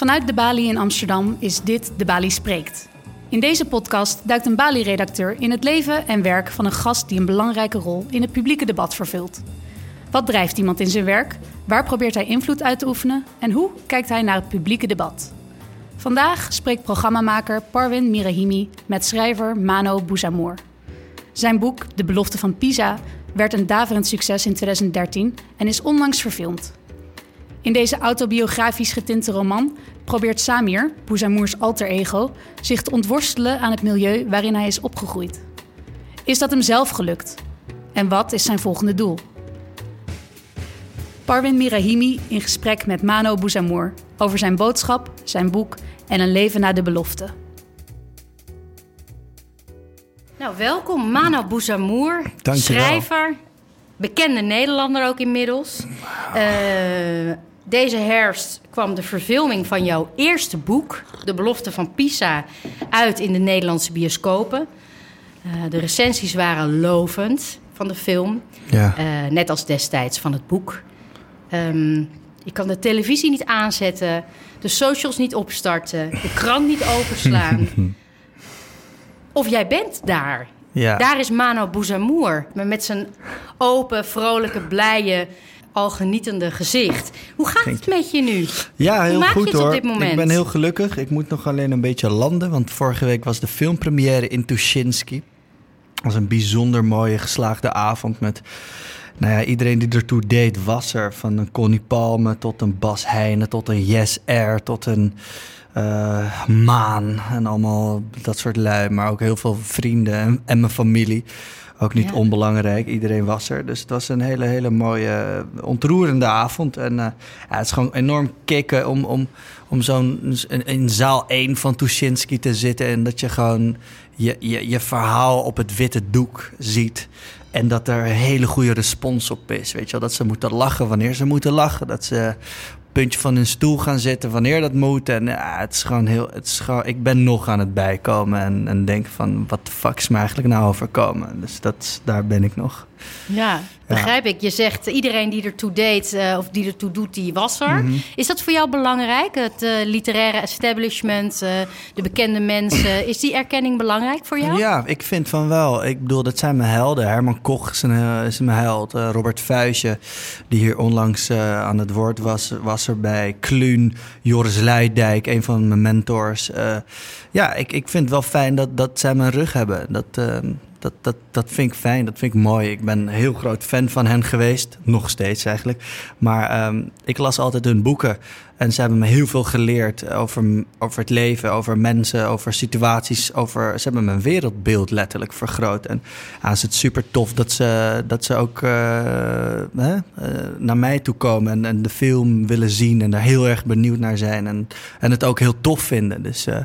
Vanuit de Bali in Amsterdam is dit De Bali Spreekt. In deze podcast duikt een Bali-redacteur in het leven en werk van een gast die een belangrijke rol in het publieke debat vervult. Wat drijft iemand in zijn werk? Waar probeert hij invloed uit te oefenen? En hoe kijkt hij naar het publieke debat? Vandaag spreekt programmamaker Parwin Mirahimi met schrijver Mano Bouzamour. Zijn boek De Belofte van Pisa werd een daverend succes in 2013 en is onlangs verfilmd. In deze autobiografisch getinte roman probeert Samir, Bouzamours alter ego, zich te ontworstelen aan het milieu waarin hij is opgegroeid. Is dat hem zelf gelukt? En wat is zijn volgende doel? Parwin Mirahimi in gesprek met Mano Bouzamour over zijn boodschap, zijn boek en een leven na de belofte. Nou, welkom Mano Bouzamour, schrijver, bekende Nederlander ook inmiddels. Eh, deze herfst kwam de verfilming van jouw eerste boek, De Belofte van Pisa, uit in de Nederlandse bioscopen. Eh, de recensies waren lovend van de film, Ja. eh, net als destijds van het boek. Ehm, je kan de televisie niet aanzetten, de socials niet opstarten, de krant niet openslaan. of jij bent daar. Ja. Daar is Mano Bouzamour, met zijn open, vrolijke, blije, al genietende gezicht. Hoe gaat het met je nu? Ja, heel maak je goed het op hoor. dit moment? Ik ben heel gelukkig. Ik moet nog alleen een beetje landen, want vorige week was de filmpremière in Tuschinski. Dat was een bijzonder mooie geslaagde avond met nou ja, iedereen die ertoe deed was er. Van een Connie Palme tot een Bas Heijnen, tot een Yes Air, tot een eh, Maan. En allemaal dat soort lui, maar ook heel veel vrienden en, en mijn familie. Ook niet Ja. onbelangrijk, iedereen was er. Dus het was een hele, hele mooie, ontroerende avond. En eh, ja, het is gewoon enorm kicken om, om, om zo'n in, in zaal 1 van Tuschinski te zitten. En dat je gewoon je, je, je verhaal op het witte doek ziet. En dat er een hele goede respons op is. Weet je wel? Dat ze moeten lachen wanneer ze moeten lachen. Dat ze puntje van hun stoel gaan zitten wanneer dat moet. En ja, het is gewoon heel. Het is gewoon, ik ben nog aan het bijkomen. En, en denk van: wat de fuck is me eigenlijk nou overkomen? Dus dat, daar ben ik nog. Ja, begrijp ik. Je zegt eh, iedereen die ertoe deed eh, of die ertoe doet, die was er. Mhm. Is dat voor jou belangrijk? Het eh, literaire establishment, de bekende mensen. Is die erkenning belangrijk voor jou? Ja, ik vind van wel. Ik bedoel, dat zijn mijn helden. Herman Koch is, een, is mijn held. Robert Vuijsje, die hier onlangs aan het woord was, was erbij. Kluun, Joris Luidijk, een van mijn mentors. Ja, ik, ik vind het wel fijn dat, dat zij mijn rug hebben. Dat, eh, dat, dat, dat vind ik fijn, dat vind ik mooi. Ik ben een heel groot fan van hen geweest. Nog steeds eigenlijk. Maar ehm, ik las altijd hun boeken. En ze hebben me heel veel geleerd over, over het leven, over mensen, over situaties. Over, ze hebben mijn wereldbeeld letterlijk vergroot. En ja, het is het super tof dat ze, dat ze ook eh, hè, eh, naar mij toe komen en, en de film willen zien. En daar heel erg benieuwd naar zijn. En, en het ook heel tof vinden. Dus eh,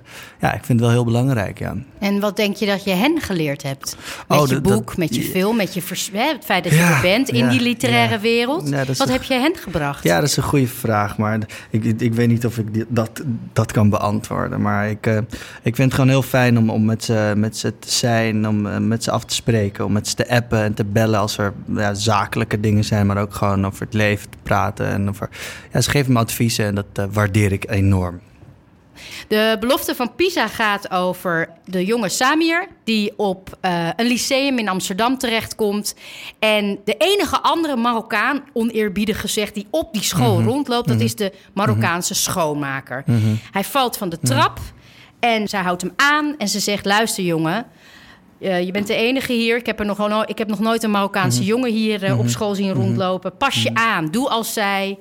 ja, ik vind het wel heel belangrijk, ja. En wat denk je dat je hen geleerd hebt? Met Oh, je boek, dat- met je film, met je vers- hè, het feit dat je Ja, er bent in ja, die literaire wereld. Wat een- heb je hen gebracht? Ja, dat is een goede vraag, maar ik, ik, weet niet of ik dat, dat kan beantwoorden. Maar ik, eh, ik vind het gewoon heel fijn om, om met, ze, met ze te zijn, om eh, met ze af te spreken, om met ze te appen en te bellen als er ja, zakelijke dingen zijn, maar ook gewoon over het leven te praten. En over, ja, ze geven me adviezen en dat eh, waardeer ik enorm. De belofte van Pisa gaat over de jonge Samir... die op eh, een lyceum in Amsterdam terechtkomt. En de enige andere Marokkaan, oneerbiedig gezegd... die op die school rondloopt, dat is de Marokkaanse schoonmaker. Hij valt van de trap en zij houdt hem aan en ze zegt... luister jongen... eh, je bent de enige hier. Ik heb, er nog, no- ik heb nog nooit een Marokkaanse jongen hier eh, op school zien rondlopen. Pas je aan. Doe als zij.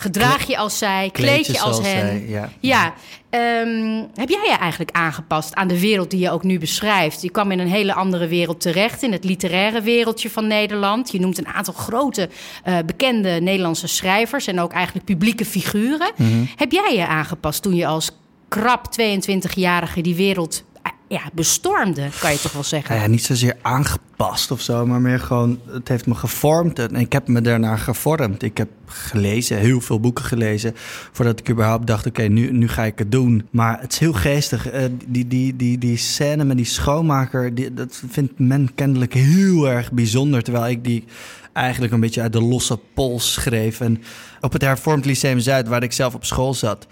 Gedraag je als zij. Kleed je als hen. zij, ja. Ja, ehm, heb jij je eigenlijk aangepast aan de wereld die je ook nu beschrijft? Je kwam in een hele andere wereld terecht, in het literaire wereldje van Nederland. Je noemt een aantal grote, eh, bekende Nederlandse schrijvers en ook eigenlijk publieke figuren. Mhm. Heb jij je aangepast toen je als krap 22-jarige die wereld ja, bestormde, kan je toch wel zeggen? Nou ja, niet zozeer aangepast of zo, maar meer gewoon, het heeft me gevormd en ik heb me daarnaar gevormd. Ik heb gelezen, heel veel boeken gelezen, voordat ik überhaupt dacht, oké, nu, nu ga ik het doen. Maar het is heel geestig. Eh, die, die, die, die scène met die schoonmaker, dat vindt men kennelijk heel erg bijzonder, terwijl ik die eigenlijk een beetje uit de losse pols schreef. En op het hervormd Lyceum Zuid, waar ik zelf op school zat,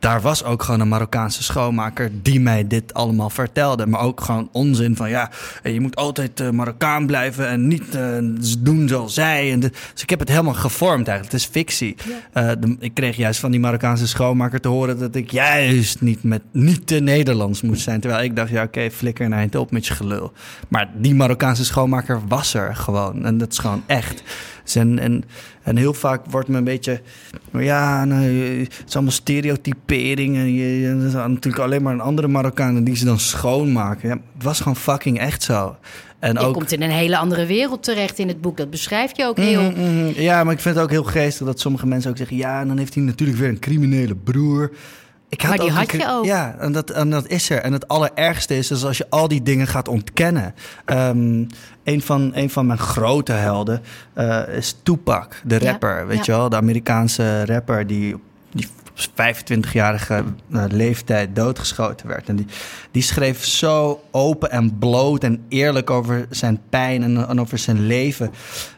daar was ook gewoon een Marokkaanse schoonmaker die mij dit allemaal vertelde. Maar ook gewoon onzin van ja, je moet altijd uh, Marokkaan blijven en niet uh, doen zoals zij. En de, dus ik heb het helemaal gevormd eigenlijk. Het is fictie. Ja. Uh, de, ik kreeg juist van die Marokkaanse schoonmaker te horen dat ik juist niet, met, niet te Nederlands moest zijn. Terwijl ik dacht, ja oké, okay, flikker een eind op met je gelul. Maar die Marokkaanse schoonmaker was er gewoon. En dat is gewoon echt. En, en, en heel vaak wordt me een beetje... Ja, nou, het is allemaal stereotyperingen. Je, je, natuurlijk alleen maar een andere Marokkanen die ze dan schoonmaken. Ja, het was gewoon fucking echt zo. En je ook, komt in een hele andere wereld terecht in het boek. Dat beschrijf je ook heel... Mm, mm, ja, maar ik vind het ook heel geestig dat sommige mensen ook zeggen... ja, en dan heeft hij natuurlijk weer een criminele broer... Ik had maar die had je ook. Ja, en dat, en dat is er. En het allerergste is, is als je al die dingen gaat ontkennen. Um, een, van, een van mijn grote helden uh, is Tupac, de rapper. Ja, weet ja. je wel, de Amerikaanse rapper die, die 25-jarige uh, leeftijd doodgeschoten werd. En die, die schreef zo open en bloot en eerlijk over zijn pijn en, en over zijn leven.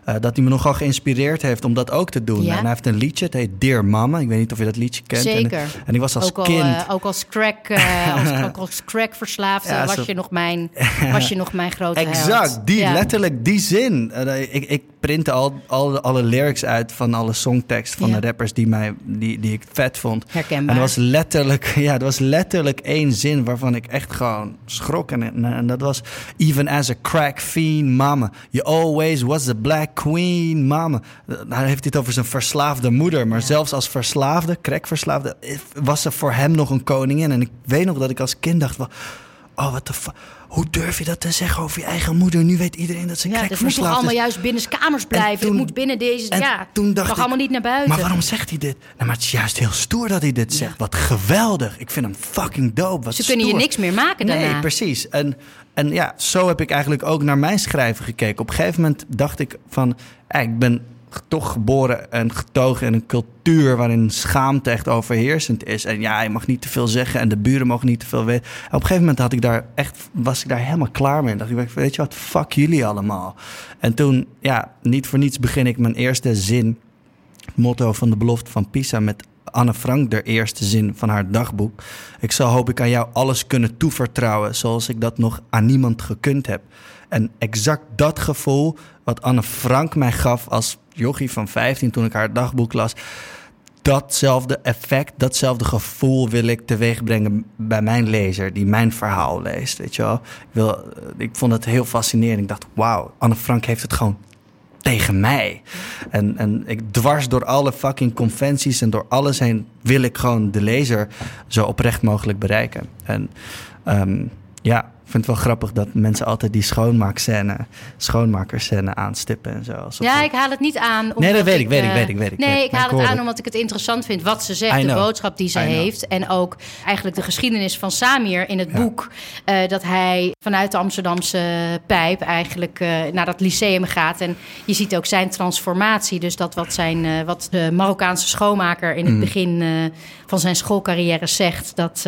Uh, dat hij me nogal geïnspireerd heeft om dat ook te doen. Ja. En hij heeft een liedje, het heet Dear Mama. Ik weet niet of je dat liedje kent. Zeker. En, en die was als ook al, kind. Uh, ook als crack, als, ook als crack verslaafd ja, was, zo... je nog mijn, was je nog mijn grote Exact, held. die, letterlijk die zin. ik, ik printte al, al alle lyrics uit van alle songtekst van de rappers die, mij, die, die ik vet vond. Herkenbaar. En er was letterlijk, ja, er was letterlijk één zin waarvan ik echt gewoon schrok. En, en dat was: Even as a crack fiend, mama, you always was the black queen, mama. Heeft hij het over zijn verslaafde moeder. Maar ja. zelfs als verslaafde, crackverslaafde, was er voor hem nog een koningin. En ik weet nog dat ik als kind dacht: Oh, wat de hoe durf je dat te zeggen over je eigen moeder? Nu weet iedereen dat ze ja, crack Het moet toch allemaal is. juist binnen kamers blijven? toen, het moet binnen deze... Ja, toen dacht mag ik, allemaal niet naar buiten. Maar waarom zegt hij dit? Nou, maar het is juist heel stoer dat hij dit zegt. Ja. Wat geweldig. Ik vind hem fucking dope. Wat Ze stoer. kunnen je niks meer maken daarna. Nee, precies. En, en ja, zo heb ik eigenlijk ook naar mijn schrijven gekeken. Op een gegeven moment dacht ik van... Ik ben toch geboren en getogen in een cultuur waarin schaamte echt overheersend is. En ja, je mag niet te veel zeggen en de buren mogen niet te veel weten. En op een gegeven moment had ik daar echt, was ik daar helemaal klaar mee. En dacht ik, weet je wat, fuck jullie allemaal. En toen, ja, niet voor niets begin ik mijn eerste zin, motto van de belofte van Pisa, met Anne Frank, de eerste zin van haar dagboek. Ik zal hoop ik aan jou alles kunnen toevertrouwen, zoals ik dat nog aan niemand gekund heb. En exact dat gevoel wat Anne Frank mij gaf als jochie van 15 toen ik haar dagboek las. Datzelfde effect, datzelfde gevoel wil ik teweeg brengen bij mijn lezer die mijn verhaal leest. Weet je wel? Ik, wil, ik vond het heel fascinerend. Ik dacht, wauw, Anne Frank heeft het gewoon tegen mij. En, en ik dwars door alle fucking conventies en door alles heen wil ik gewoon de lezer zo oprecht mogelijk bereiken. En um, ja, vind het wel grappig dat mensen altijd die schoonmaakscène, schoonmakerscène aanstippen en zo. Ja, ik haal het niet aan. Nee, dat weet ik, weet ik, weet ik, weet ik. Nee, ik haal het aan omdat ik het interessant vind wat ze zegt, de boodschap die ze heeft. En ook eigenlijk de geschiedenis van Samir in het ja. boek. Uh, dat hij vanuit de Amsterdamse pijp eigenlijk uh, naar dat lyceum gaat. En je ziet ook zijn transformatie. Dus dat wat, zijn, uh, wat de Marokkaanse schoonmaker in het mm. begin van zijn schoolcarrière zegt, dat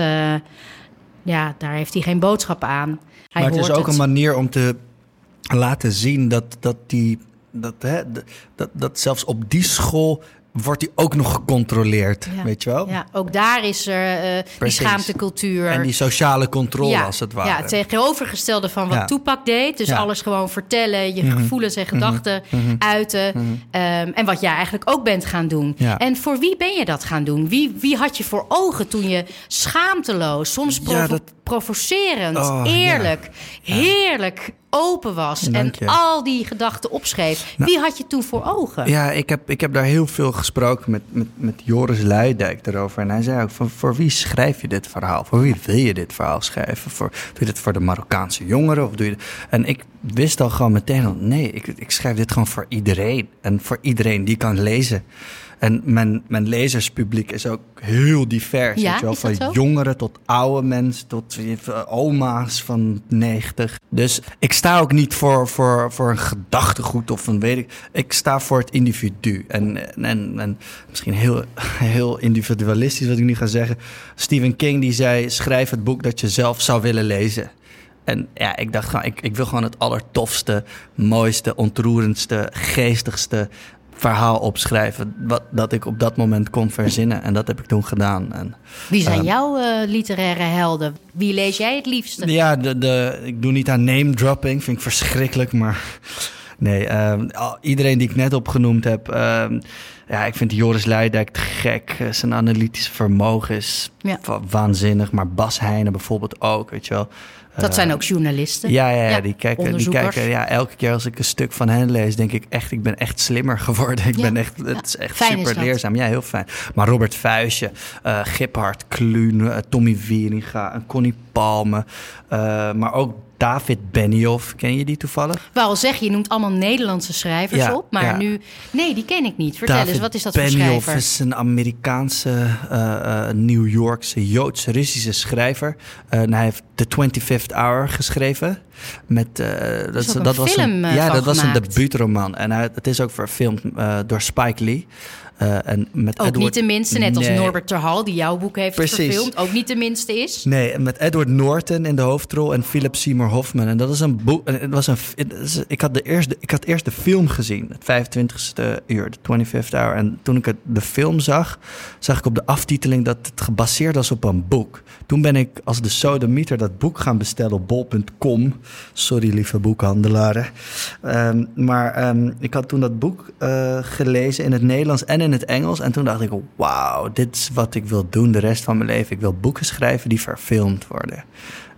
ja, daar heeft hij geen boodschap aan. Hij maar het is ook het. een manier om te laten zien dat, dat, die, dat, hè, dat, dat zelfs op die school wordt hij ook nog gecontroleerd, ja. weet je wel? Ja, ook daar is er uh, die schaamtecultuur. En die sociale controle, ja, als het ware. Ja, het tegenovergestelde van wat ja. Tupac deed. Dus alles gewoon vertellen, je mm -hmm. gevoelens en gedachten mm -hmm. uiten. Mm -hmm. um, en wat jij eigenlijk ook bent gaan doen. En voor wie ben je dat gaan doen? Wie, wie had je voor ogen toen je schaamteloos, soms provo dat... provocerend, oh, eerlijk, heerlijk open was en al die gedachten opschreef. Nou, Wie had je toen voor ogen? Ja, ik heb, ik heb daar heel veel gesproken met, met, met Joris Luidijk erover. En hij zei ook, van, voor wie schrijf je dit verhaal? Voor wie wil je dit verhaal schrijven? Voor, doe je dit voor de Marokkaanse jongeren? Of doe je en ik wist al gewoon meteen, al, nee, ik, ik schrijf dit gewoon voor iedereen. En voor iedereen die kan lezen. En mijn, mijn lezerspubliek is ook heel divers. Ja, weet je wel? Van zo? jongeren tot oude mensen, tot oma's van 90. Dus ik sta ook niet voor, voor, voor een gedachtegoed of een weet ik. Ik sta voor het individu. En, en, en misschien heel, heel individualistisch wat ik nu ga zeggen. Stephen King die zei: schrijf het boek dat je zelf zou willen lezen. En ja, ik dacht gewoon, ik, ik wil gewoon het allertofste, mooiste, ontroerendste, geestigste, verhaal opschrijven wat, dat ik op dat moment kon verzinnen. En dat heb ik toen gedaan. En, Wie zijn Ehm, jouw eh, literaire helden? Wie lees jij het liefste? Ja, de, de, ik doe niet aan name dropping, vind ik verschrikkelijk, maar nee, ehm, iedereen die ik net opgenoemd heb, ehm, ja, ik vind Joris Leidijk te gek. Eh, Zijn analytische vermogen is Ja. wa- waanzinnig, maar Bas Heijnen bijvoorbeeld ook, weet je wel. Dat Eh, zijn ook journalisten. Ja, ja, ja, Ja, die kijken, die kijken ja, elke keer als ik een stuk van hen lees, denk ik echt, ik ben echt slimmer geworden. Ik Ja, ben echt, ja. het is echt is super leerzaam. Ja, heel fijn. Maar Robert Vuijsje, eh Giphard Kluun, Tommy Wieringa, Connie Palme, maar ook David Benioff. Ken je die toevallig? Wou al zeggen, je noemt allemaal Nederlandse schrijvers Ja, op. Maar ja. nu... Nee, die ken ik niet. Vertel David eens, wat is dat voor Benioff schrijver? is een Amerikaanse, eh, eh, New Yorkse, Joods-Russische schrijver. Eh, en hij heeft The 25th Hour geschreven. Met, dat, is een was film, een, ja, dat was een debuutroman. En hij, het is ook verfilmd door Spike Lee. Eh, en met Ook Edward, niet de minste, net als. Norbert Terhal, die jouw boek heeft Precies. verfilmd. Ook niet de minste is. Nee, met Edward Norton in de hoofdrol en Philip Seymour Hoffman. En dat is een boek. Het was een, het ik, had de eerste, ik had eerst de film gezien, het 25ste uur, de 25th hour. En toen ik het, de film zag, zag ik op de aftiteling dat het gebaseerd was op een boek. Toen ben ik als de sodemieter dat boek gaan bestellen op bol.com. Sorry, lieve boekhandelaren. Ehm, maar ehm, ik had toen dat boek eh, gelezen in het Nederlands en in het Engels. En toen dacht ik, wauw, dit is wat ik wil doen de rest van mijn leven. Ik wil boeken schrijven die verfilmd worden.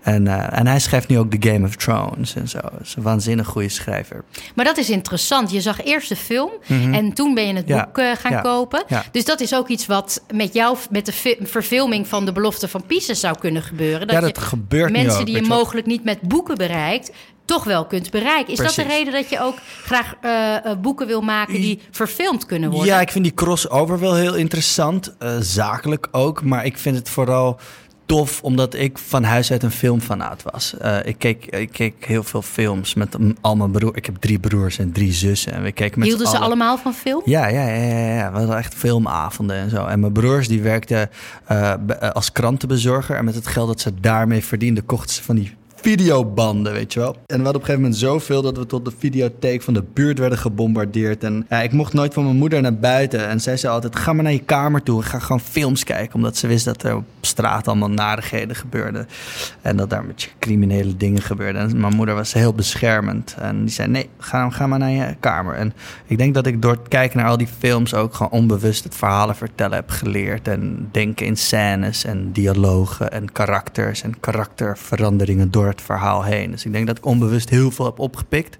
En, eh, en hij schrijft nu ook The Game of Thrones en zo. Hij is een waanzinnig goede schrijver. Maar dat is interessant. Je zag eerst de film en toen ben je het Mhm. Ja, boek eh, gaan ja, kopen. ja. Dus dat is ook iets wat met jou, met de fi- verfilming van de belofte van Pisa zou kunnen gebeuren. je dat gebeurt mensen ook, die je mogelijk niet met boeken bereikt, toch wel kunt bereiken. Is dat de reden dat je ook graag eh, eh, boeken wil maken die verfilmd kunnen worden? Ja, ik vind die crossover wel heel interessant. eh, zakelijk ook. Maar ik vind het vooral tof omdat ik van huis uit een filmfanaat was. Ik, keek, ik keek heel veel films met al mijn broers. Ik heb drie broers en drie zussen. En we keken met Hielden ze allemaal van film? Ja, ja, ja, ja, ja. We hadden echt filmavonden en zo. En mijn broers die werkten als krantenbezorger. En met het geld dat ze daarmee verdienden, kochten ze van die videobanden, weet je wel. En we hadden op een gegeven moment zoveel dat we tot de videotheek van de buurt werden gebombardeerd. En ja, ik mocht nooit van mijn moeder naar buiten. En zij zei altijd, ga maar naar je kamer toe. Ga gewoon films kijken. Omdat ze wist dat er op straat allemaal narigheden gebeurden. En dat daar met je criminele dingen gebeurden. En mijn moeder was heel beschermend. En die zei, nee, ga, ga maar naar je kamer. En ik denk dat ik door het kijken naar al die films ook gewoon onbewust het verhalen vertellen heb geleerd. En denken in scènes en dialogen en karakters en karakterveranderingen door het verhaal heen. Dus ik denk dat ik onbewust heel veel heb opgepikt.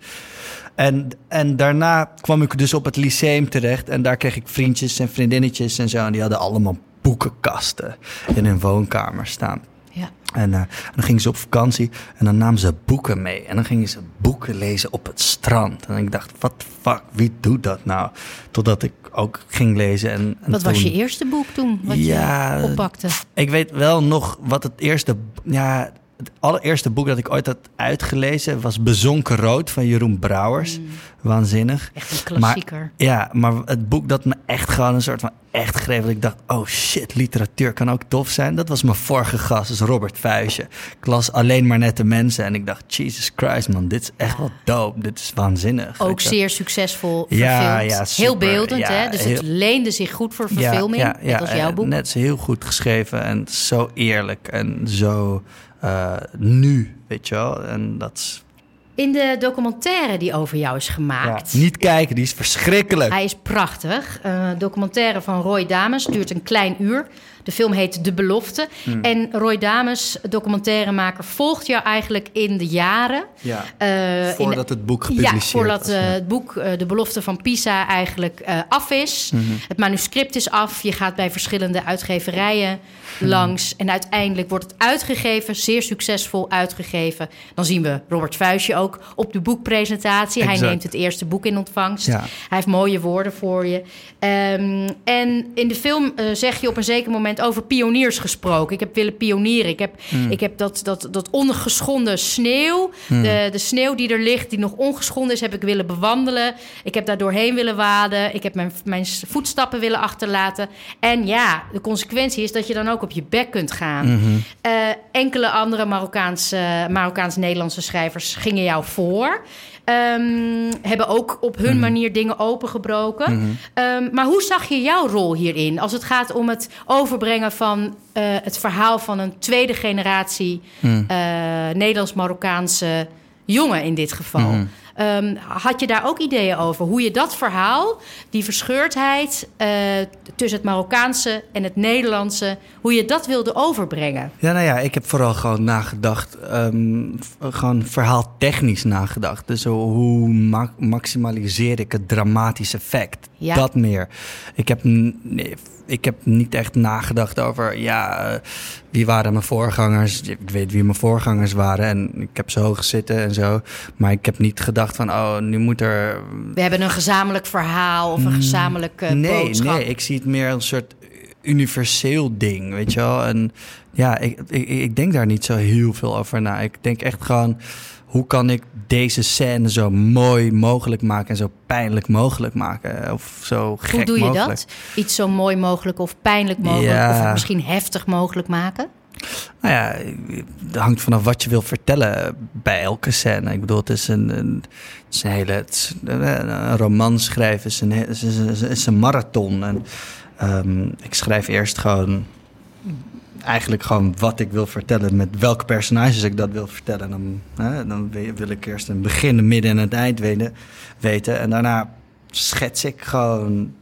En, en daarna kwam ik dus op het lyceum terecht. En daar kreeg ik vriendjes en vriendinnetjes en zo. En die hadden allemaal boekenkasten in hun woonkamer staan. Ja. En, eh, en dan gingen ze op vakantie en dan namen ze boeken mee. En dan gingen ze boeken lezen op het strand. En ik dacht, wat de fuck, wie doet dat nou? Totdat ik ook ging lezen. En, en Wat was je eerste boek toen, wat Ja, je oppakte? Ik weet wel nog wat het eerste... Ja, het allereerste boek dat ik ooit had uitgelezen... was Bezonken Rood van Jeroen Brouwers. Waanzinnig. Echt een klassieker. Ja, maar het boek dat me echt gewoon een soort van echt greep. Dat ik dacht, oh shit, literatuur kan ook tof zijn. Dat was mijn vorige gast, dus Robert Vuijsje. Ik las alleen maar nette mensen. En ik dacht, Jesus Christ man, dit is echt wel dope. Dit is waanzinnig. Ook zeer succesvol Ja, verfilmd. ja, heel super. beeldend, Ja, hè? Dus het heel- leende zich goed voor Ja, verfilming, ja, ja, net als jouw boek. Net heel goed geschreven en zo eerlijk en zo eh, nu, weet je wel. En dat is In de documentaire die over jou is ja, gemaakt... niet kijken, die is verschrikkelijk. Hij is prachtig. Een documentaire van Roy Dames duurt een klein uur. De film heet De Belofte. Hmm. En Roy Dames, documentairemaker, volgt jou eigenlijk in de jaren. Ja, eh, in- voordat het boek gepubliceerd Ja, voordat eh, het boek eh, De Belofte van Pisa eigenlijk af is. Mhm. Het manuscript is af. Je gaat bij verschillende uitgeverijen Mhm. langs. En uiteindelijk wordt het uitgegeven, zeer succesvol uitgegeven. Dan zien we Robert Vuijsje ook op de boekpresentatie. Hij neemt het eerste boek in ontvangst. Ja. Hij heeft mooie woorden voor je. Ehm, en in de film zeg je op een zeker moment over pioniers gesproken. Ik heb willen pionieren. Ik heb, Hmm. ik heb dat, dat, dat ongeschonden sneeuw, de, de sneeuw die er ligt, die nog ongeschonden is, heb ik willen bewandelen. Ik heb daar doorheen willen waden. Ik heb mijn, mijn voetstappen willen achterlaten. En ja, de consequentie is dat je dan ook op je bek kunt gaan. Mhm. Eh, enkele andere Marokkaanse, Marokkaans-Nederlandse schrijvers gingen jou voor. Ehm, hebben ook op hun manier dingen opengebroken. Ehm, maar hoe zag je jouw rol hierin? Als het gaat om het overbrengen van eh, het verhaal van een tweede generatie eh, Nederlands-Marokkaanse jongen in dit geval. Ehm, had je daar ook ideeën over? Hoe je dat verhaal, die verscheurdheid eh, tussen het Marokkaanse en het Nederlandse, hoe je dat wilde overbrengen? Ja, nou ja, ik heb vooral gewoon nagedacht, v- gewoon verhaaltechnisch nagedacht. Dus hoe ma- maximaliseer ik het dramatisch effect? Ja. Dat meer. Ik heb, nee, ik heb niet echt nagedacht over, ja, wie waren mijn voorgangers? Ik weet wie mijn voorgangers waren en ik heb ze hoog zitten en zo. Maar ik heb niet gedacht van, oh, nu moet er We hebben een gezamenlijk verhaal of een gezamenlijke Mm, nee, boodschap. Nee, ik zie het meer als een soort universeel ding, weet je wel. En ja, ik, ik, ik denk daar niet zo heel veel over na. Ik denk echt gewoon, hoe kan ik deze scène zo mooi mogelijk maken... en zo pijnlijk mogelijk maken? Of zo gek Hoe doe je mogelijk. dat? Iets zo mooi mogelijk of pijnlijk mogelijk Ja. of misschien heftig mogelijk maken? Nou ja, het hangt vanaf wat je wil vertellen bij elke scène. Ik bedoel, het is een, een, het is een hele... Het is een, een roman schrijven is een, he- is een, is een- is een marathon. En ehm, ik schrijf eerst gewoon... Eigenlijk gewoon wat ik wil vertellen, met welke personages ik dat wil vertellen. Dan, hè, dan wil ik eerst een begin, een midden en het eind weten. En daarna schets ik gewoon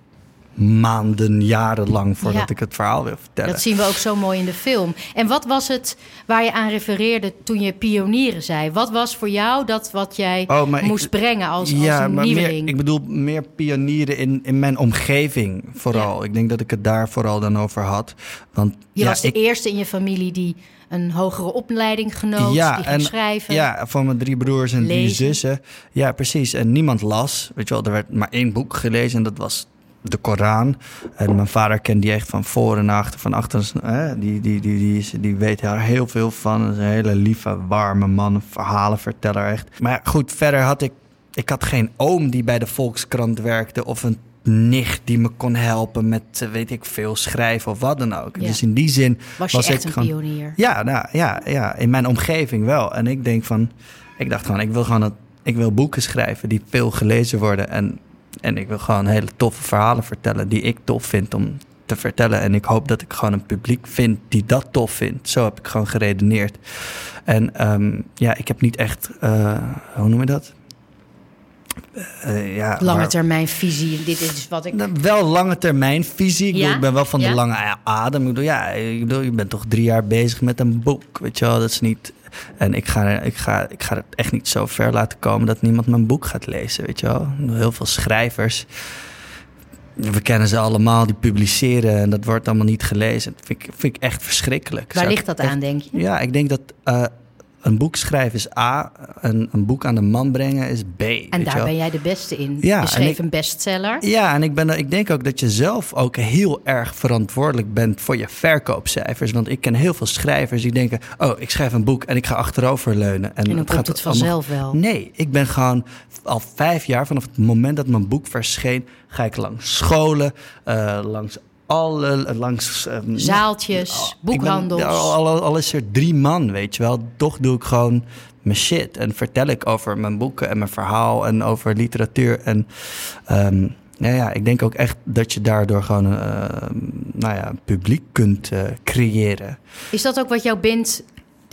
maanden, jarenlang voordat Ja. ik het verhaal wil vertellen. Dat zien we ook zo mooi in de film. En wat was het waar je aan refereerde toen je pionieren zei? Wat was voor jou dat wat jij Oh, ik- moest brengen als, als ja, een maar meer, nieuweling? ik bedoel meer pionieren in, in mijn omgeving vooral. Ik denk dat ik het daar vooral dan over had. Want je ja, was de ik, eerste in je familie die een hogere opleiding genoot, die ging schrijven. Ja, van mijn drie broers en drie zussen. Ja, precies. En niemand las. Weet je wel, er werd maar één boek gelezen en dat was de Koran. En mijn vader kent die echt van voor en achter, van achter. Hè? Die, die, die, die, die weet daar heel veel van. Dat is een hele lieve, warme man, verhalenverteller echt. Maar goed, verder had ik... Ik had geen oom die bij de Volkskrant werkte of een nicht die me kon helpen met, eh, weet ik veel, schrijven of wat dan ook. Ja. Dus in die zin Was je was echt ik een gewoon... pionier? Ja, nou, ja, ja, in mijn omgeving wel. En ik denk van, ik dacht gewoon, ik wil gewoon dat, ik wil boeken schrijven die veel gelezen worden. En, en ik wil gewoon hele toffe verhalen vertellen die ik tof vind om te vertellen. En ik hoop dat ik gewoon een publiek vind die dat tof vindt. Zo heb ik gewoon geredeneerd. En ehm, ja, ik heb niet echt, eh, hoe noem je dat? Eh, ja, Lange termijn visie. Dit is wat ik. nou, wel lange termijn visie. Ik, bedoel, Ja? ik ben wel van Ja? de lange adem. Ik bedoel, ja, ik bedoel, je bent toch drie jaar bezig met een boek. Weet je wel, dat is niet. En ik ga, ik, ga, ik ga het echt niet zo ver laten komen dat niemand mijn boek gaat lezen. Weet je wel, heel veel schrijvers. We kennen ze allemaal, die publiceren en dat wordt allemaal niet gelezen. Dat vind ik, vind ik echt verschrikkelijk. Waar Zou ligt dat echt- aan, denk je? Ja, ik denk dat eh, een boek schrijven is A, een, een boek aan de man brengen is B. En daar ben jij de beste in. Ja, je en schreef ik- een bestseller. Ja, en ik, ben, ik denk ook dat je zelf ook heel erg verantwoordelijk bent voor je verkoopcijfers. Want ik ken heel veel schrijvers die denken: Oh, ik schrijf een boek en ik ga achteroverleunen. En dan komt het vanzelf wel. Nee, ik ben gewoon al vijf jaar vanaf het moment dat mijn boek verscheen, ga ik langs scholen, eh, langs alle, langs ehm, Zaaltjes, ben- boekhandels. ja, Al, al, al is er drie man, weet je wel, toch doe ik gewoon mijn shit. En vertel ik over mijn boeken en mijn verhaal en over literatuur. En nou ja, ik denk ook echt dat je daardoor gewoon een eh, nou ja, een publiek kunt eh, creëren. Is dat ook wat jou bindt,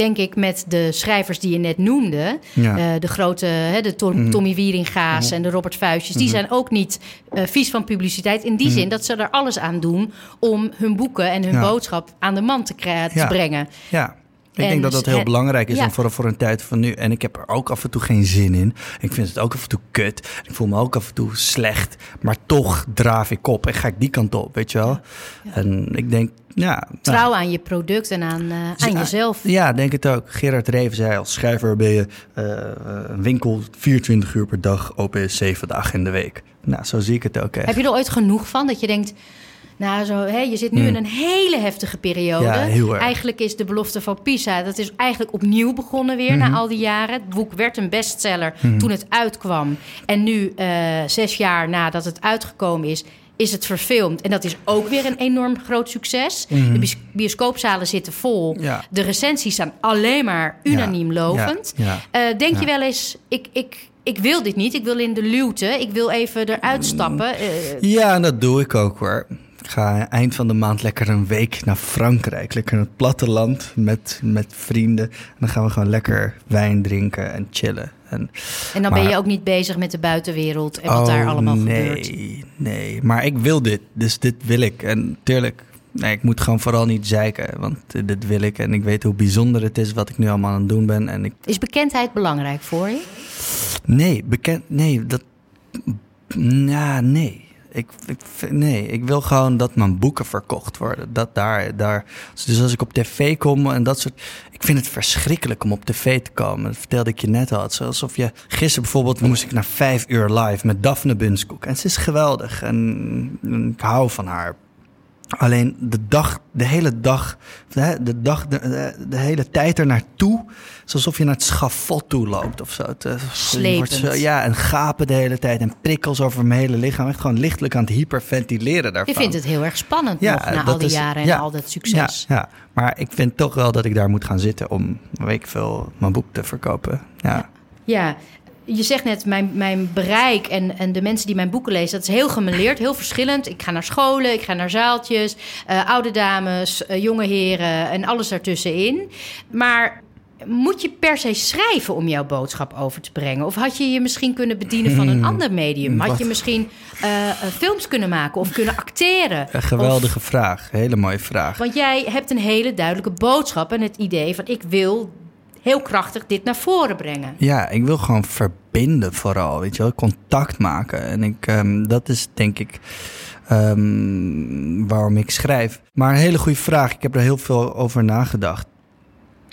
denk ik, met de schrijvers die je net noemde? Ja. Mhm. Eh, de grote, hè, de Tom- Tommy Wieringa's en de Robert Vuistjes. Die zijn ook niet eh, vies van publiciteit. In die zin dat ze er alles aan doen om hun boeken en hun Mhm. Ja. boodschap aan de man te, te Ja. brengen. Ja. Ik En denk dat dat heel belangrijk is ja. en voor, voor een tijd van nu. En ik heb er ook af en toe geen zin in. Ik vind het ook af en toe kut. Ik voel me ook af en toe slecht. Maar toch draaf ik op en ga ik die kant op, weet je wel. En ik denk, ja... nou, Trouw aan je product en aan, eh, aan jezelf. Ja, denk het ook. Gerard Reven zei als schrijver ben je eh, een winkel 24 uur per dag, open is 7 dagen in de week. Nou, zo zie ik het ook echt. Heb je er ooit genoeg van dat je denkt... Nou, zo, hè, je zit nu in een hele heftige periode. Hmm. Ja, heel erg. Eigenlijk is de belofte van Pisa... dat is eigenlijk opnieuw begonnen weer Mhm. na al die jaren. Het boek werd een bestseller toen het uitkwam. En nu, eh, zes jaar nadat het uitgekomen is... is het verfilmd. En dat is ook weer een enorm groot succes. De bis- bioscoopzalen zitten vol. Mhm. Ja. De recensies staan alleen maar unaniem Ja, lovend. ja. Eh, denk je wel eens, ik, ik, ik wil dit niet. Ik wil in de luwte. Ik wil even eruit stappen. Eh, Ja, en dat doe ik ook hoor. Ga eind van de maand lekker een week naar Frankrijk. Lekker in het platteland met, met vrienden. En dan gaan we gewoon lekker wijn drinken en chillen. En, en dan ben je ook niet bezig met de buitenwereld en wat daar Oh, allemaal nee, gebeurt. Nee, maar ik wil dit. Dus dit wil ik. En tuurlijk, nee, ik moet gewoon vooral niet zeiken. Want eh, dit wil ik. En ik weet hoe bijzonder het is wat ik nu allemaal aan het doen ben. En ik, Is bekendheid belangrijk voor je? nee, bekend, nee, dat, ja, nee. Ik, nee, ik wil gewoon dat mijn boeken verkocht worden. Dat daar, daar. Dus als ik op tv kom en dat soort. Ik vind het verschrikkelijk om op tv te komen. Dat vertelde ik je net al. Alsof je. Gisteren bijvoorbeeld moest ik naar vijf uur live met Daphne Bunskoek. En ze is geweldig. En, en ik hou van haar. Alleen de dag, de hele dag, de, de dag, de, de, de hele tijd er naartoe. Het is alsof je naar het schafot toe loopt of zo. Het, eh, je wordt Slepend. Je vindt het heel erg spannend nog na al die is- jaren en ja, al dat succes. Ja, ja, maar ik vind toch wel dat ik daar moet gaan zitten om, weet ik veel, mijn boek te verkopen. Ja, Ja, je zegt net, mijn, mijn bereik en, en de mensen die mijn boeken lezen, dat is heel gemeleerd, heel verschillend. Ik ga naar scholen, ik ga naar zaaltjes, eh, oude dames, eh, jonge heren en alles daartussenin. Maar moet je per se schrijven om jouw boodschap over te brengen? Of had je je misschien kunnen bedienen van een ander medium? Had je misschien eh, films kunnen maken of kunnen acteren? een geweldige vraag. Hele mooie vraag. Want jij hebt een hele duidelijke boodschap en het idee van ik wil heel krachtig dit naar voren brengen. Ja, ik wil gewoon verbinden vooral, weet je wel, contact maken. En ik, ehm, dat is denk ik ehm, waarom ik schrijf. Maar een hele goede vraag. Ik heb er heel veel over nagedacht.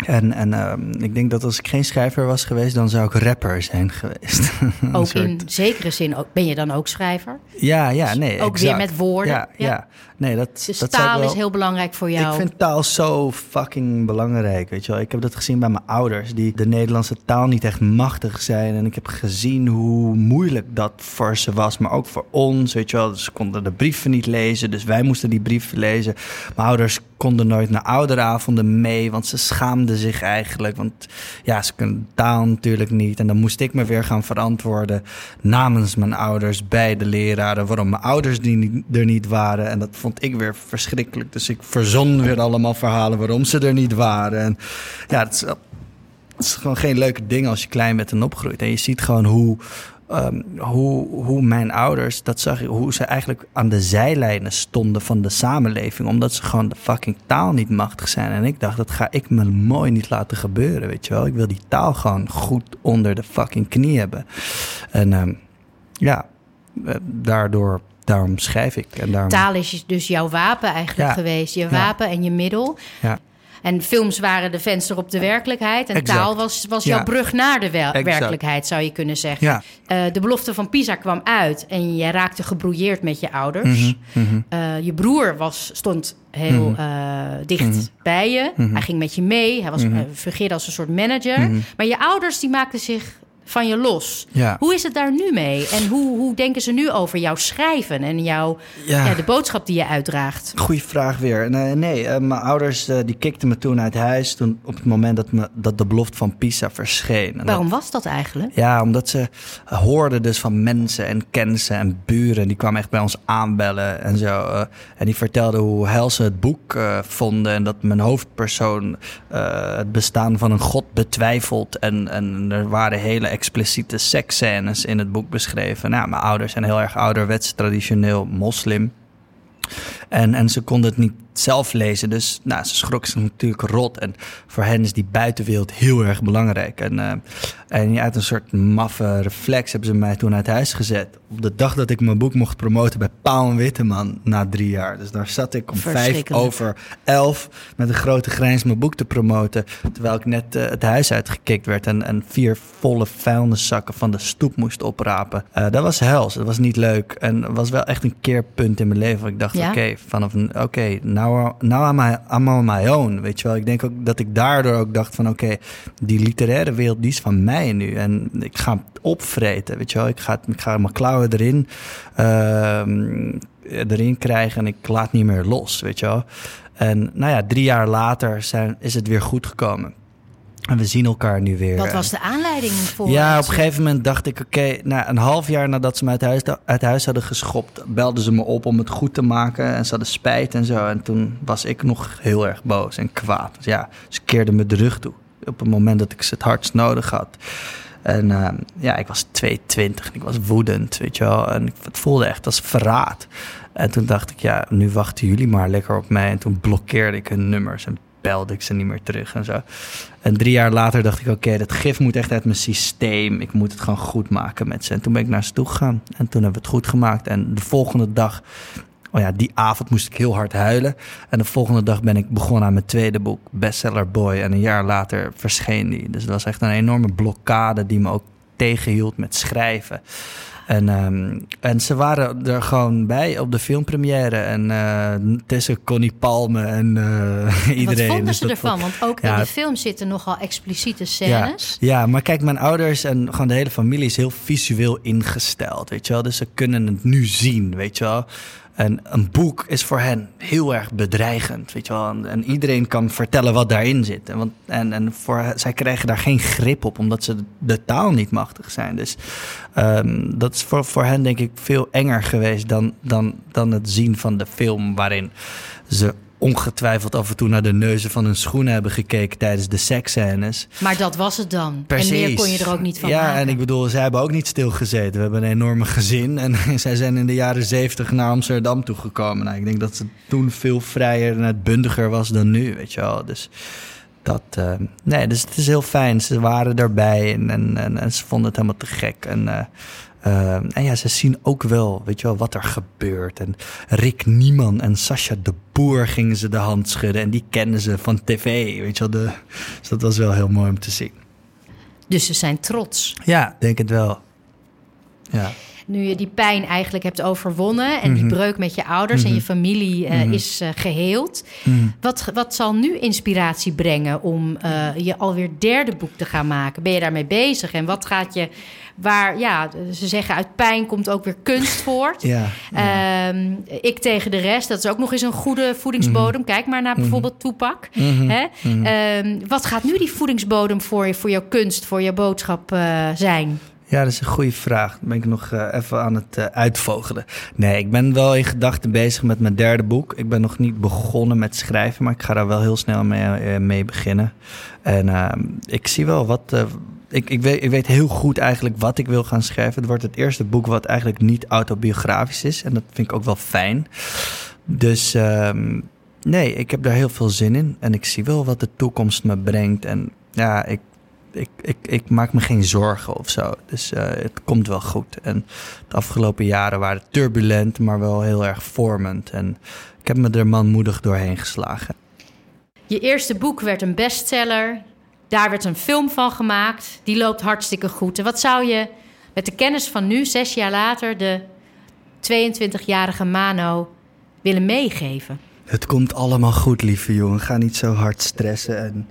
En, en ehm, ik denk dat als ik geen schrijver was geweest, dan zou ik rapper zijn geweest. Ook soort- in zekere zin ook, ben je dan ook schrijver. Ja, ja, nee. Ook weer met woorden. Ja, ja. Ja. Nee, dat, Dus dat taal wel- is heel belangrijk voor jou. Ik vind taal zo fucking belangrijk, weet je wel. Ik heb dat gezien bij mijn ouders, die de Nederlandse taal niet echt machtig zijn. En ik heb gezien hoe moeilijk dat voor ze was, maar ook voor ons, weet je wel. Ze konden de brieven niet lezen, dus wij moesten die brieven lezen. Mijn ouders konden nooit naar ouderavonden mee, want ze schaamden zich eigenlijk. Want ja, ze kunnen taal natuurlijk niet. En dan moest ik me weer gaan verantwoorden namens mijn ouders bij de leraren... waarom mijn ouders die er niet waren. En dat vond ik weer verschrikkelijk. Dus ik verzon weer allemaal verhalen waarom ze er niet waren. En ja, het is, het is gewoon geen leuke ding als je klein bent en opgroeit. En je ziet gewoon hoe... ehm, hoe, hoe mijn ouders, dat zag je, hoe ze eigenlijk aan de zijlijnen stonden van de samenleving. Omdat ze gewoon de fucking taal niet machtig zijn. En ik dacht, dat ga ik me mooi niet laten gebeuren, weet je wel. Ik wil die taal gewoon goed onder de fucking knie hebben. En ehm, ja, eh, daardoor, daarom schrijf ik. En daarom, Taal is dus jouw wapen eigenlijk Ja. geweest. Je wapen en je middel. Ja. En films waren de venster op de werkelijkheid. En Exact. taal was, was Ja. jouw brug naar de wel- werkelijkheid, zou je kunnen zeggen. Ja. Eh, de belofte van Pisa kwam uit en je raakte gebrouilleerd met je ouders. Mhm, Eh, je broer was, stond heel eh, dicht bij je. Hij ging met je mee. Hij was, fungeerde als een soort manager. Maar je ouders die maakten zich van je los. Ja. Hoe is het daar nu mee? En hoe, hoe denken ze nu over jouw schrijven en jouw, Ja. ja, de boodschap die je uitdraagt? Goeie vraag weer. Nee, nee eh, mijn ouders eh, die kikten me toen uit huis toen, op het moment dat, me, dat de belofte van Pisa verscheen. En Waarom was dat eigenlijk? Ja, omdat ze hoorden dus van mensen en kennissen en buren. Die kwamen echt bij ons aanbellen en zo. eh, en die vertelden hoe hel ze het boek eh, vonden. En dat mijn hoofdpersoon eh, het bestaan van een god betwijfelt. En, en er waren hele expliciete seksscènes in het boek beschreven. Nou, mijn ouders zijn heel erg ouderwets, traditioneel moslim. En, en ze konden het niet zelf lezen. Dus nou, ze schrokken zich natuurlijk rot. En voor hen is die buitenwereld heel erg belangrijk. En, eh, en uit een soort maffe reflex hebben ze mij toen uit huis gezet. Op de dag dat ik mijn boek mocht promoten bij Paul en Witteman na drie jaar. Dus daar zat ik om vijf over elf met een grote grijns mijn boek te promoten. Terwijl ik net eh, het huis uitgekikt werd en, en vier volle vuilniszakken van de stoep moest oprapen. Eh, dat was hels, dat was niet leuk. En was wel echt een keerpunt in mijn leven. Ik dacht, Ja? oké, vanaf oké, nou, nou I'm, I- I'm on my own, weet je wel. Ik denk ook dat ik daardoor ook dacht van, oké, die literaire wereld, die is van mij nu. En ik ga opvreten, weet je wel. Ik ga, ik ga mijn klauwen erin. Ehm, erin krijg en ik laat niet meer los, weet je wel. En nou ja, drie jaar later zijn, is het weer goed gekomen. En we zien elkaar nu weer. Wat was de aanleiding voor? Ja, op een gegeven moment dacht ik, oké, na een half jaar nadat ze me uit huis, uit huis hadden geschopt, belden ze me op om het goed te maken. En ze hadden spijt en zo. En toen was ik nog heel erg boos en kwaad. Dus ja, ze keerden me de rug toe. Op het moment dat ik ze het hardst nodig had. En uh, ja, ik was 22 en ik was woedend, weet je wel. En het voelde echt als verraad. En toen dacht ik, ja, nu wachten jullie maar lekker op mij. En toen blokkeerde ik hun nummers en belde ik ze niet meer terug en zo. En drie jaar later dacht ik, oké, dat gif moet echt uit mijn systeem. Ik moet het gewoon goed maken met ze. En toen ben ik naar ze toe gegaan. En toen hebben we het goed gemaakt. En de volgende dag, oh ja, die avond moest ik heel hard huilen. En de volgende dag ben ik begonnen aan mijn tweede boek, Bestseller Boy. En een jaar later verscheen die. Dus dat was echt een enorme blokkade die me ook tegenhield met schrijven. En, um, en ze waren er gewoon bij op de filmpremière. En uh, tussen Connie Palme en uh, iedereen. Wat vonden dus ze ervan? Want ook ja, in de film zitten nogal expliciete scènes. Ja, ja, maar kijk, mijn ouders en gewoon de hele familie is heel visueel ingesteld. Weet je wel? Dus ze kunnen het nu zien, weet je wel. En een boek is voor hen heel erg bedreigend, weet je wel. En, en iedereen kan vertellen wat daarin zit. En, want, en, en voor, zij krijgen daar geen grip op, omdat ze de taal niet machtig zijn. Dus um, dat is voor, voor hen denk ik veel enger geweest dan, dan, dan het zien van de film... waarin ze ongetwijfeld af en toe naar de neuzen van hun schoenen hebben gekeken tijdens de seksscènes. Maar dat was het dan. Precies. En meer kon je er ook niet van ja, maken. en ik bedoel, zij hebben ook niet stilgezeten. We hebben een enorme gezin en zij zijn in de jaren zeventig naar Amsterdam toegekomen. Nou, ik denk dat ze toen veel vrijer en uitbundiger was dan nu, weet je wel. Dus dat, uh, nee, dus het is heel fijn. Ze waren erbij en, en, en, en ze vonden het helemaal te gek. En uh, uh, en ja, ze zien ook wel, weet je wel, wat er gebeurt. En Rick Nieman en Sascha de Boer gingen ze de hand schudden. En die kennen ze van tv, weet je wel. De, dus dat was wel heel mooi om te zien. Dus ze zijn trots. Ja, denk het wel. Ja. Nu je die pijn eigenlijk hebt overwonnen en die Mhm. breuk met je ouders en je familie uh, Mhm. is uh, geheeld. Mhm. Wat, wat zal nu inspiratie brengen om uh, je alweer derde boek te gaan maken? Ben je daarmee bezig? En wat gaat je, waar, ja, ze zeggen uit pijn komt ook weer kunst voort. Ja, ja. Uh, ik tegen de rest, dat is ook nog eens een goede voedingsbodem. Kijk maar naar bijvoorbeeld Toepak. Mhm. Hè? Mhm. Uh, wat gaat nu die voedingsbodem voor, je, voor jouw kunst, voor jouw boodschap uh, zijn? Ja, dat is een goede vraag. Dan ben ik nog uh, even aan het uh, uitvogelen. Nee, ik ben wel in gedachten bezig met mijn derde boek. Ik ben nog niet begonnen met schrijven, maar ik ga daar wel heel snel mee, uh, mee beginnen. En ehm, ik zie wel wat. eh, ik, ik, weet, ik weet heel goed eigenlijk wat ik wil gaan schrijven. Het wordt het eerste boek wat eigenlijk niet autobiografisch is. En dat vind ik ook wel fijn. Dus um, nee, ik heb daar heel veel zin in. En ik zie wel wat de toekomst me brengt. En ja, ik ik, ik, ik, maak me geen zorgen of zo. Dus uh, het komt wel goed. En de afgelopen jaren waren turbulent, maar wel heel erg vormend. En ik heb me er manmoedig doorheen geslagen. Je eerste boek werd een bestseller. Daar werd een film van gemaakt. Die loopt hartstikke goed. En wat zou je met de kennis van nu, zes jaar later, de 22-jarige Mano willen meegeven? Het komt allemaal goed, lieve jongen. Ga niet zo hard stressen en...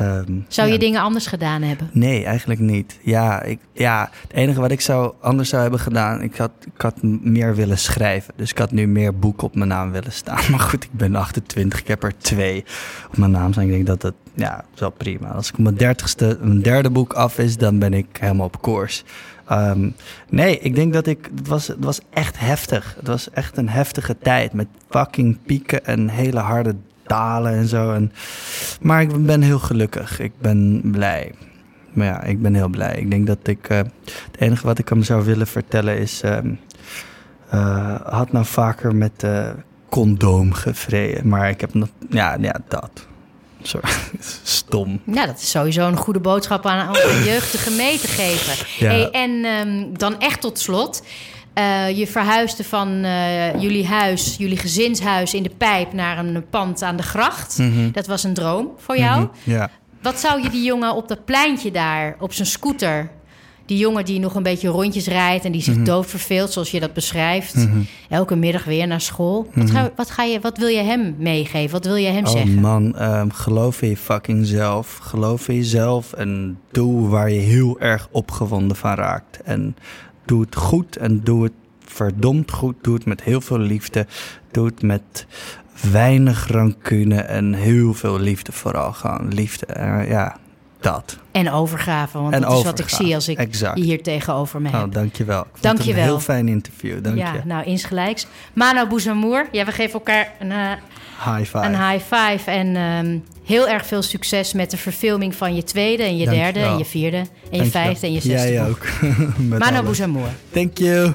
Um, zou je ja. dingen anders gedaan hebben? Nee, eigenlijk niet. Ja, ik, ja, het enige wat ik zou anders zou hebben gedaan, ik had, ik had meer willen schrijven. Dus ik had nu meer boeken op mijn naam willen staan. Maar goed, ik ben 28, ik heb er twee op mijn naam staan. Ik denk dat dat, ja, is wel prima. Als ik op mijn dertigste, mijn derde boek af is, dan ben ik helemaal op koers. Um, nee, ik denk dat ik. Het was, het was echt heftig. Het was echt een heftige tijd. Met fucking pieken en hele harde dalen en zo. En, maar ik ben heel gelukkig. Ik ben blij. Maar ja, ik ben heel blij. Ik denk dat ik. Uh, het enige wat ik hem zou willen vertellen is. Uh, uh, had nou vaker met uh, condoom gevreden. Maar ik heb nog. Ja, ja dat. Sorry, stom. Ja, dat is sowieso een goede boodschap aan onze jeugdige mee te geven. Ja. Hey, en um, dan echt tot slot. Uh, je verhuisde van uh, jullie huis, jullie gezinshuis in de pijp naar een pand aan de gracht. Mm -hmm. Dat was een droom voor jou. Mm -hmm. ja. Wat zou je die jongen op dat pleintje daar, op zijn scooter... die jongen die nog een beetje rondjes rijdt en die zich mm -hmm. dood verveelt, zoals je dat beschrijft... elke middag weer naar school. Wat, ga, wat, ga je, wat wil je hem meegeven? Wat wil je hem oh, zeggen? man, um, geloof in je fucking zelf. Geloof in jezelf en doe waar je heel erg opgewonden van raakt. En doe het goed en doe het verdomd goed doet. Met heel veel liefde. Doet met weinig rancune en heel veel liefde vooral. Gewoon liefde. Eh, ja, dat. En overgave, want En dat is wat ik zie als ik exact. je hier tegenover me heb. Nou, dankjewel. Ik vond Dank het je een wel. heel fijn interview. Dank ja, je. nou, insgelijks. Mano Bouzamour, ja, we geven elkaar een, eh, High five. een high five. En ehm, heel erg veel succes met de verfilming van je tweede en je Dank je derde wel. en je vierde en je vijfde en je zesde Jij boek. ook. Mano. Bouzamour. Thank you.